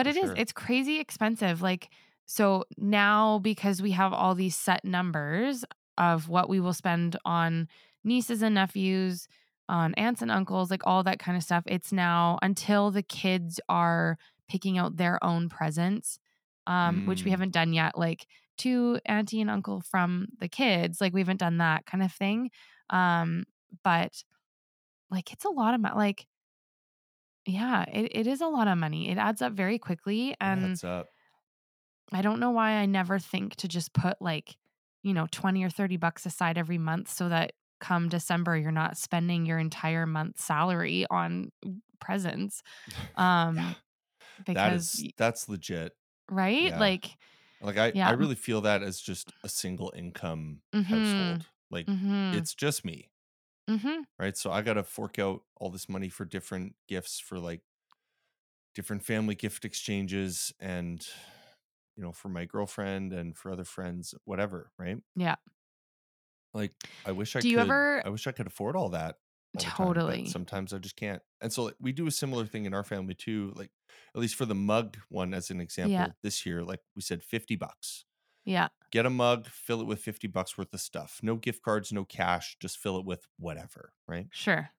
But it is sure. it's crazy expensive. Like so now because we have all these set numbers of what we will spend on nieces and nephews, on aunts and uncles, like all that kind of stuff. It's now until the kids are picking out their own presents, um, which we Mm, haven't done yet, like to auntie and uncle from the kids. Like we haven't done that kind of thing. Um, but like it's a lot of money. Like, yeah, it, it is a lot of money. It adds up very quickly. And adds up. I don't know why I never think to just put like, you know, 20 or 30 bucks aside every month so that come December you're not spending your entire month's salary on presents. yeah, Um that because is y- that's legit. right? Yeah. Like Like I, I really feel that as just a single income Mhm. household. Like Mhm. it's just me, Mhm. right? So I gotta fork out all this money for different gifts for like different family gift exchanges and you know, for my girlfriend and for other friends, whatever, right? Yeah. Like I wish I Do you could ever I wish I could afford all that all the time, totally. sometimes I just can't. And so like, we do a similar thing in our family too, like at least for the mug one as an Yeah. example this year, like we said 50 bucks. Yeah. Get a mug, fill it with 50 bucks worth of stuff. No gift cards, no cash, just fill it with whatever, right? Sure.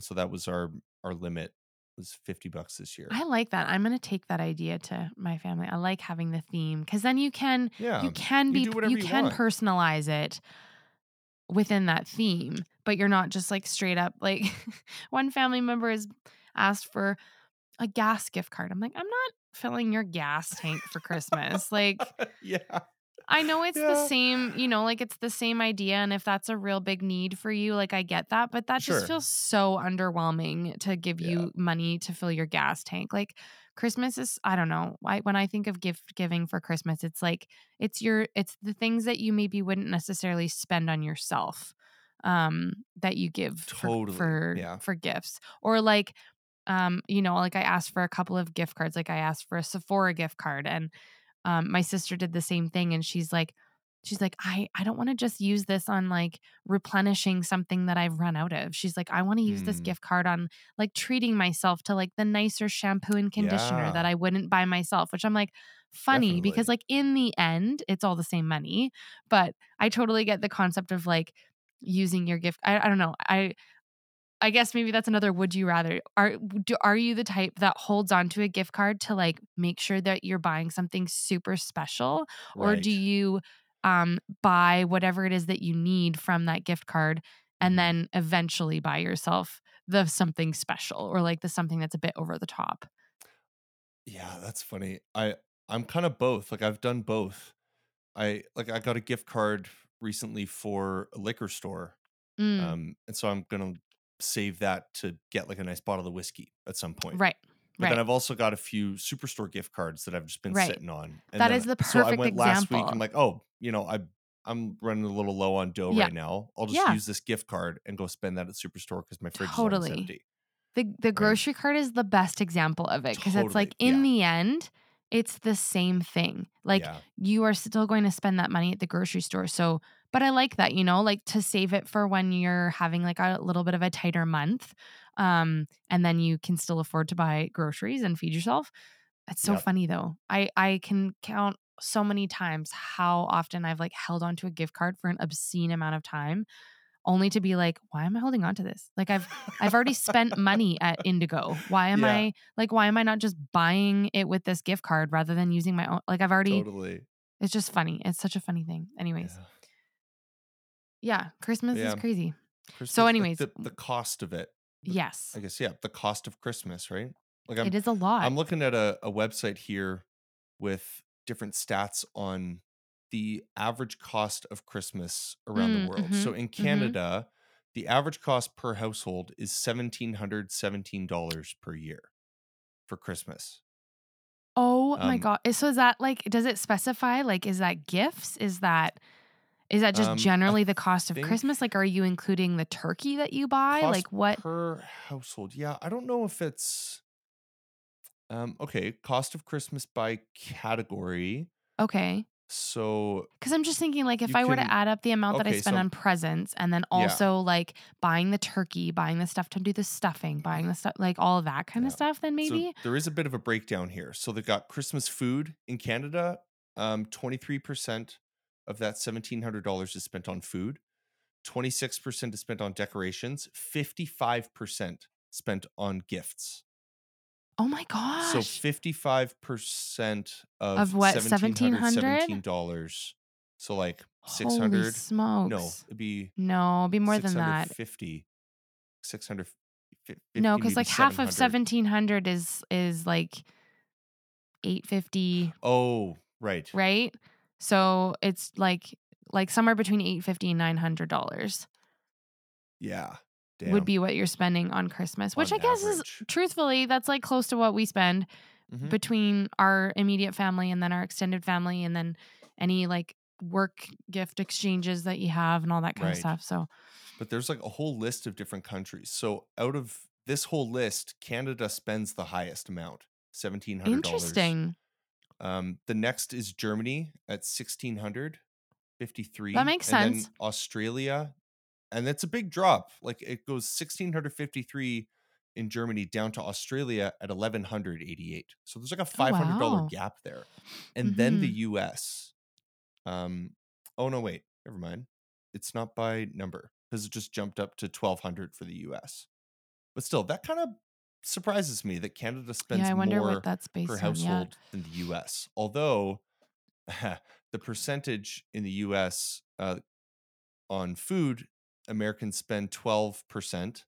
So that was our our limit was 50 bucks this year. I like that. I'm going to take that idea to my family. I like having the theme cuz then you can Yeah. you can be you you can want. personalize it within that theme, but you're not just like straight up like one family member has asked for a gas gift card. I'm like, I'm not filling your gas tank for Christmas. Like, yeah. I know it's the same, you know, like it's the same idea. And if that's a real big need for you, like I get that, but that just feels so underwhelming to give Yeah. you money to fill your gas tank. Like Christmas is, I don't know. I, when I think of gift giving for Christmas, it's like, it's your, it's the things that you maybe wouldn't necessarily spend on yourself um that you give for for Yeah. for gifts or like um you know like i asked for a couple of gift cards like i asked for a sephora gift card and um my sister did the same thing and she's like she's like i i don't want to just use this on like replenishing something that i've run out of. She's like i want to use this Mm. gift card on like treating myself to like the nicer shampoo and conditioner that i wouldn't buy myself which i'm like funny because like in the end it's all the same money but i totally get the concept of like using your gift i, I don't know i I guess maybe that's another would you rather. Are do, are you the type that holds on to a gift card to like make sure that you're buying something super special or do you um buy whatever it is that you need from that gift card and Mhm. then eventually buy yourself the something special or like the something that's a bit over the top? Yeah, that's funny. I I'm kind of both. Like I've done both. I like I got a gift card recently for a liquor store. Mm, Um and so I'm going to save that to get like a nice bottle of whiskey at some point. right. But then I've also got a few superstore gift cards that I've just been Right. sitting on. And That then is the so I perfect went last week example. I'm like, "Oh, you know, I I'm running a little low on dough Yeah. right now. I'll just Yeah. use this gift card and go spend that at superstore cuz my fridge is Totally. empty." The the Right? grocery cart is the best example of it because it's like in Yeah. the end, it's the same thing. Like you are still going to spend that money at the grocery store. So, but I like that, you know, like to save it for when you're having like a little bit of a tighter month. Um, and then you can still afford to buy groceries and feed yourself. It's so Yep. funny though. I I can count so many times how often I've like held onto a gift card for an obscene amount of time only to be like, why am I holding on to this? Like I've I've already spent money at Indigo. Why am Yeah. I like why am I not just buying it with this gift card rather than using my own like I've already Totally. it's just funny. It's such a funny thing. Anyways. Yeah. Yeah, Christmas is crazy. Christmas, like, anyways, the, the cost of it. yes. I guess yeah, the cost of Christmas, right? Like I'm It is a lot. I'm looking at a, a website here with different stats on the average cost of Christmas around Mm, the world. mhm, So in mhm. Canada, the average cost per household is seventeen hundred seventeen dollars per year for Christmas. Oh my Um, god. So is that like does it specify like is that gifts? Is that is that just Um, I generally the cost of Christmas? Like are you including the turkey that you buy? Like what per household. Yeah, I don't know if it's um okay, cost of Christmas by category. Okay. So Because I'm just thinking, like, if I were to add up the amount that I spend so- on presents and then Yeah. also like buying the turkey, buying the stuff to do the stuffing, buying the stuff, like all of that kind of stuff, then maybe. So there is a bit of a breakdown here. So they've got Christmas food in Canada. Um, 23% of that $1,700 is spent on food. 26% is spent on decorations. 55% spent on gifts. oh my gosh. So 55% of, Of what, $1,717. So like 600. Holy smokes. No, it'd be No, it'd be more than that. 650. 600. No, because like half of seventeen hundred is is like 850. Oh, right. right? So it's like like somewhere between eight fifty and nine hundred dollars Yeah. would be what you're spending on Christmas, which On I guess is truthfully that's like close to what we spend Mhm. between our immediate family and then our extended family and then any like work gift exchanges that you have and all that kind Right. of stuff. So But there's like a whole list of different countries. So out of this whole list, Canada spends the highest amount, seventeen hundred dollars. interesting. Um, the next is Germany at sixteen hundred fifty-three. That makes and sense. Australia, and that's a big drop. Like it goes sixteen hundred fifty-three in Germany down to Australia at eleven hundred eighty-eight. So there's like a five hundred dollar Oh, wow. gap there. And then the Mhm. U.S. Um, oh no, wait, never mind. It's not by number because it just jumped up to twelve hundred for the U.S. But still, that kind of surprises me that Canada spends Yeah, I wonder more what that's based per on. household than the US. Although the percentage in the US uh, on food, Americans spend 12%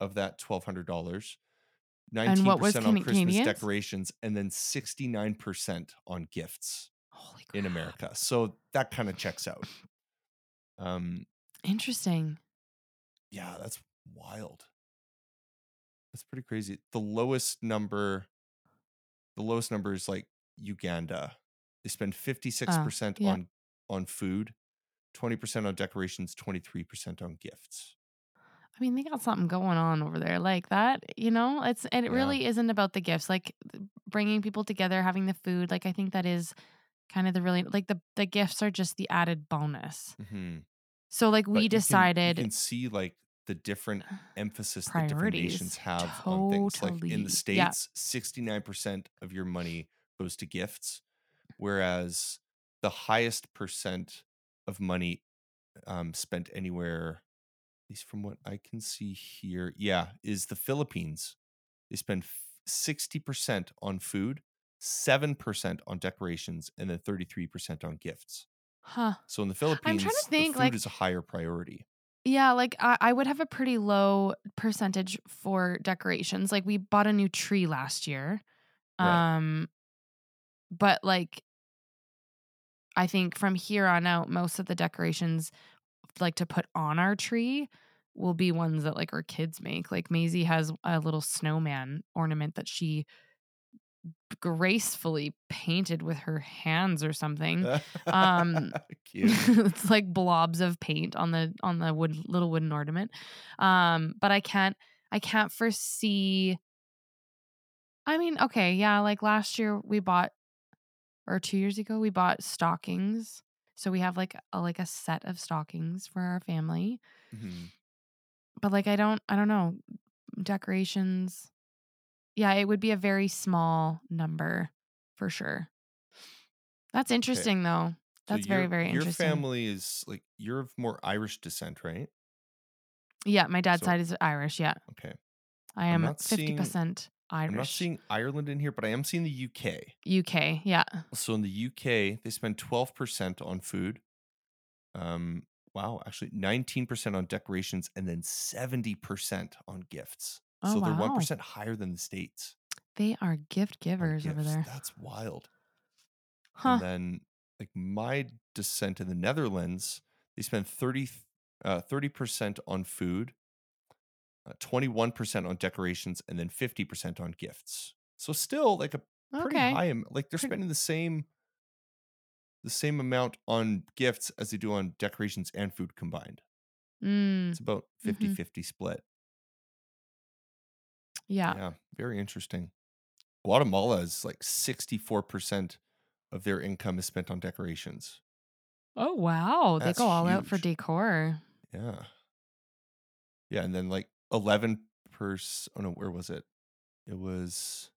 of that $1,200, 19% And what was on Christmas Canadians? decorations, and then 69% on gifts in. America. So that kind of checks out. Um, Interesting. yeah, that's wild. That's pretty crazy. The lowest number, the lowest number is like Uganda. They spend fifty six percent yeah. on on food, twenty percent on decorations, twenty three percent on gifts. I mean, they got something going on over there like that, you know? It's and it Yeah. really isn't about the gifts, like bringing people together, having the food. Like I think that is kind of the really like the the gifts are just the added bonus. Mm-hmm. So like we you can- decided you can see like the different emphasis that different nations have on things. Like in Totally. the Yeah. states, nine percent of your money goes to gifts, whereas the highest percent of money um, spent anywhere, at least from what I can see here, yeah, is the Philippines. They spend sixty percent on food, seven percent on decorations, and then thirty three percent on gifts. huh. So in the Philippines, I'm trying to think, food like- is a higher priority. Yeah, like I, I would have a pretty low percentage for decorations. Like we bought a new tree last year. Right. Um but like I think from here on out most of the decorations like to put on our tree will be ones that like our kids make. Like Maisie has a little snowman ornament that she gracefully painted with her hands or something. Um, it's like blobs of paint on the on the wood little wooden ornament. Um, but I can't I can't foresee. I mean, okay, yeah, like last year we bought, or two years ago we bought stockings. So we have like a like a set of stockings for our family. Mhm. But like I don't I don't know decorations. Yeah, it would be a very small number for sure. That's interesting though. So That's very your- very interesting. Your family is like you're of more Irish descent, right? Yeah, my dad's So- side is Irish. Yeah, Okay. I am fifty percent Irish. I'm not seeing Ireland in here, but I am seeing the UK. UK. Yeah. So in the UK, they spend 12% on food. Um, wow, actually 19% on decorations and then 70% on gifts. Oh, so they're wow. 1% higher than the States. They are gift givers over there. That's wild. Huh. And then like my descent in the Netherlands, they spend 30 uh, 30% on food, uh, 21% on decorations and then 50% on gifts. So still like a pretty Okay. high am- like they're spending the same the same amount on gifts as they do on decorations and food combined. Mm, It's about 50-50 split. Yeah. Yeah, very interesting. Guatemala is like 64% of their income is spent on decorations. Oh wow, That's they go all out for decor. Yeah. Yeah, and then like eleven percent. Oh no, where was it? It was.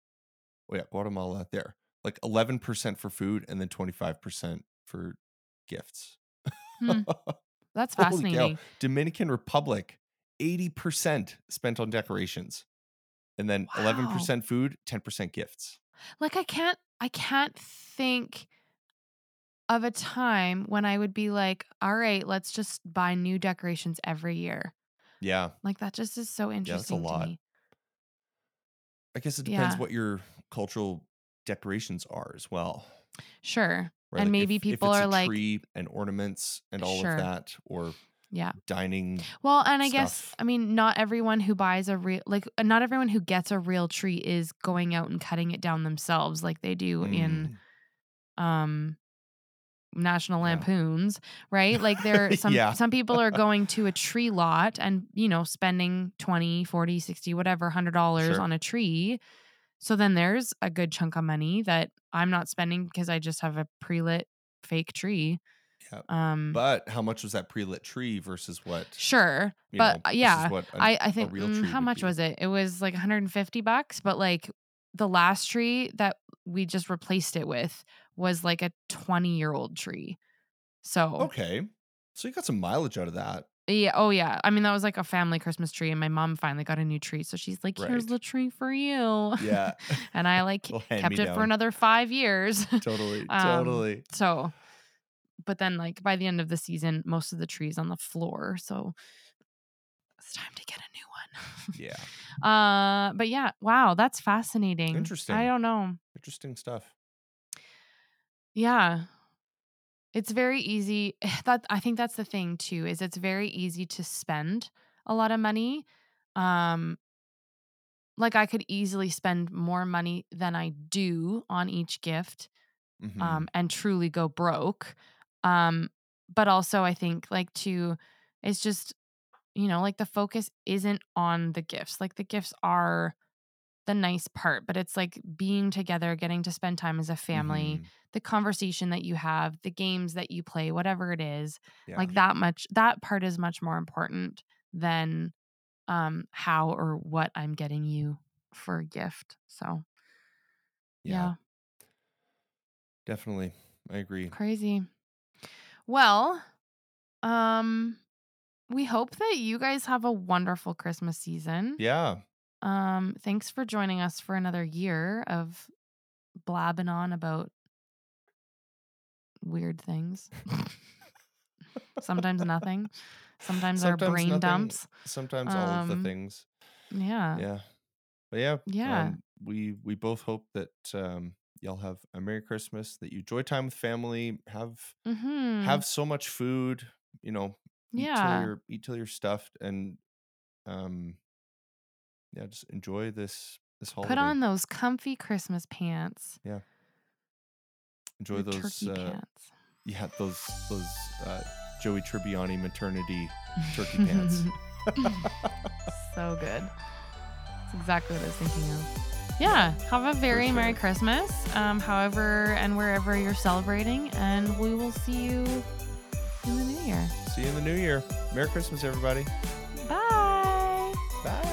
Oh yeah, Guatemala. There, like eleven percent for food, and then twenty five percent for gifts. Hmm, That's fascinating. Dominican Republic, eighty percent spent on decorations, and then eleven Wow. percent food, ten percent gifts. Like I can't I can't think of a time when I would be like, all right, let's just buy new decorations every year. Yeah, Like that just is so interesting that's a lot. me. I guess it depends Yeah. what your cultural decorations are as well. Sure. Right? And Like, maybe if, people if it's are like, tree and ornaments and all Sure. of that, or yeah. dining. Well, and I guess. I mean not everyone who buys a real like not everyone who gets a real tree is going out and cutting it down themselves like they do in Mm, um National Yeah. Lampoons, right? Like there some Yeah. some people are going to a tree lot and you know spending 20, 40, 60 whatever 100 dollars Sure. on a tree. So then there's a good chunk of money that I'm not spending because I just have a pre-lit fake tree. Yeah. Um But how much was that pre-lit tree versus what? sure, but know, uh, yeah, I I think mm, how much be. was it? It was like 150 bucks, but like the last tree that we just replaced it with was like a 20 year old tree. So Okay, so you got some mileage out of that. yeah, oh yeah. I mean that was like a family Christmas tree, and my mom finally got a new tree, so she's like, "Here's Right. the tree for you." Yeah, and I like kept it for another five years. totally, Um, totally. so, but then like by the end of the season, most of the trees on the floor, so it's time to get a new one. Yeah, Uh, but yeah, wow, that's fascinating. Interesting. I don't know. interesting stuff. Yeah. It's very easy. That I think that's the thing too, is it's very easy to spend a lot of money. Um like I could easily spend more money than I do on each gift Mhm. um and truly go broke. Um but also I think like to it's just you know, like the focus isn't on the gifts. Like the gifts are the nice part, but it's like being together, getting to spend time as a family, Mhm. the conversation that you have, the games that you play, whatever it is. Yeah. Like that much that part is much more important than um how or what I'm getting you for a gift. So, yeah, yeah, definitely. I agree. crazy. Well, um we hope that you guys have a wonderful Christmas season. Yeah, Um thanks for joining us for another year of blabbing on about weird things. Sometimes nothing. Sometimes, our brain nothing, dumps. Sometimes all of the Um, things. Yeah. Yeah, but yeah, Yeah. Um, we we both hope that um, y'all have a Merry Christmas. That you enjoy time with family. Have Mhm. have so much food. You know, eat till Yeah. you're eat till you're stuffed, and um, yeah, just enjoy this this holiday. Put on those comfy Christmas pants. Yeah enjoy your those. turkey Uh, pants. yeah, those those uh, Joey Tribbiani maternity turkey pants. so good. That's exactly what I was thinking of. Yeah, have a very Merry. Christmas, um, however and wherever you're celebrating, and we will see you in the new year. See you in the new year. Merry Christmas, everybody. Bye. Bye.